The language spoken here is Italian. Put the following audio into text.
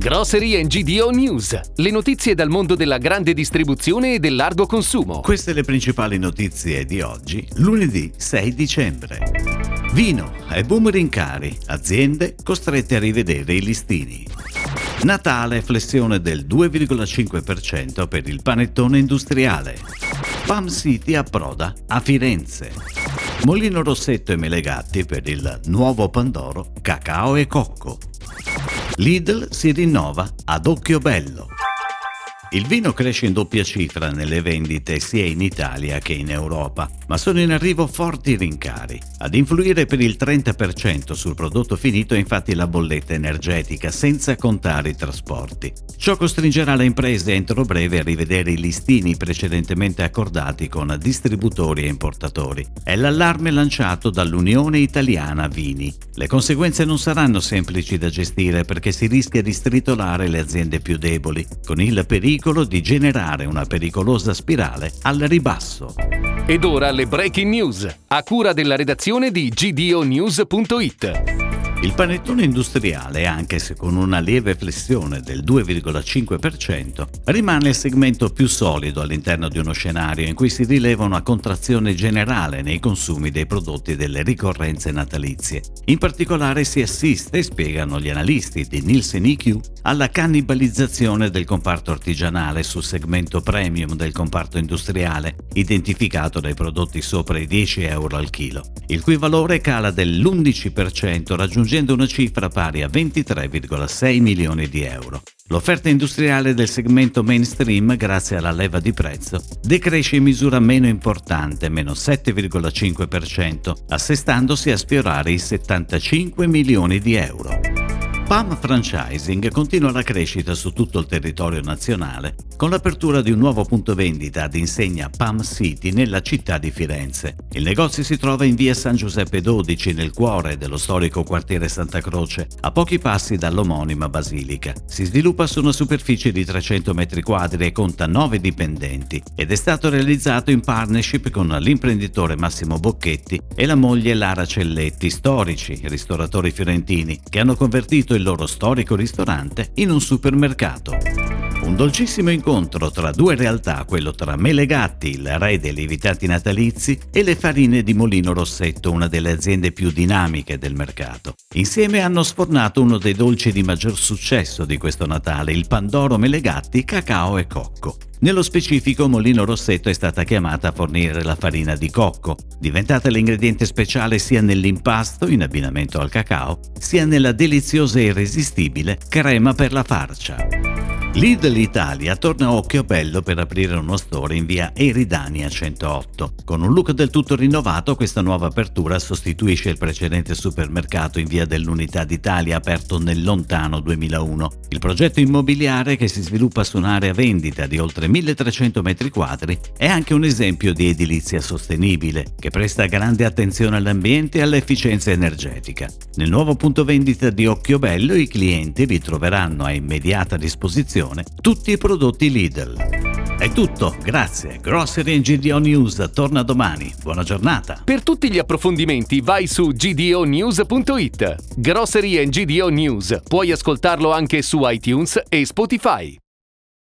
Grocery GDO News. Le notizie dal mondo della grande distribuzione e del largo consumo. Queste le principali notizie di oggi, lunedì 6 dicembre. Vino e boom rincari, aziende costrette a rivedere i listini. Natale flessione del 2,5% per il panettone industriale. Pam City approda a Firenze. Molino Rossetto e Melegatti per il nuovo Pandoro, cacao e cocco. Lidl si rinnova ad occhio bello. Il vino cresce in doppia cifra nelle vendite sia in Italia che in Europa, ma sono in arrivo forti rincari. Ad influire per il 30% sul prodotto finito è infatti la bolletta energetica, senza contare i trasporti. Ciò costringerà le imprese entro breve a rivedere i listini precedentemente accordati con distributori e importatori. È l'allarme lanciato dall'Unione Italiana Vini. Le conseguenze non saranno semplici da gestire perché si rischia di stritolare le aziende più deboli, con il pericolo pericolo di generare una pericolosa spirale al ribasso. Ed ora le breaking news, a cura della redazione di gdonews.it. Il panettone industriale, anche se con una lieve flessione del 2,5%, rimane il segmento più solido all'interno di uno scenario in cui si rileva una contrazione generale nei consumi dei prodotti delle ricorrenze natalizie. In particolare si assiste, spiegano gli analisti di Nielsen IQ, alla cannibalizzazione del comparto artigianale sul segmento premium del comparto industriale, identificato dai prodotti sopra i 10 euro al chilo, il cui valore cala dell'11% raggiungendo raggiungendo una cifra pari a 23,6 milioni di euro. L'offerta industriale del segmento mainstream, grazie alla leva di prezzo, decresce in misura meno importante, meno 7,5%, assestandosi a sfiorare i 75 milioni di euro. PAM Franchising continua la crescita su tutto il territorio nazionale con l'apertura di un nuovo punto vendita ad insegna PAM City nella città di Firenze. Il negozio si trova in via San Giuseppe 12 nel cuore dello storico quartiere Santa Croce, a pochi passi dall'omonima basilica. Si sviluppa su una superficie di 300 metri quadri e conta 9 dipendenti ed è stato realizzato in partnership con l'imprenditore Massimo Bocchetti e la moglie Lara Celletti, storici ristoratori fiorentini, che hanno convertito il il loro storico ristorante in un supermercato. Un dolcissimo incontro tra due realtà, quello tra Melegatti, il re dei lievitati natalizi, e le farine di Molino Rossetto, una delle aziende più dinamiche del mercato. Insieme hanno sfornato uno dei dolci di maggior successo di questo Natale, il Pandoro Melegatti, cacao e cocco. Nello specifico Molino Rossetto è stata chiamata a fornire la farina di cocco, diventata l'ingrediente speciale sia nell'impasto in abbinamento al cacao, sia nella deliziosa e irresistibile crema per la farcia. Lidl Italia torna a occhio bello per aprire uno store in via Eridania 108. Con un look del tutto rinnovato, questa nuova apertura sostituisce il precedente supermercato in via dell'Unità d'Italia aperto nel lontano 2001. Il progetto immobiliare, che si sviluppa su un'area vendita di oltre 1300 metri quadri, è anche un esempio di edilizia sostenibile, che presta grande attenzione all'ambiente e all'efficienza energetica. Nel nuovo punto vendita di Occhiobello i clienti vi troveranno a immediata disposizione tutti i prodotti Lidl. È tutto, grazie. Grocery and GDO News torna domani. Buona giornata. Per tutti gli approfondimenti vai su gdonews.it. Grocery and GDO News. Puoi ascoltarlo anche su iTunes e Spotify.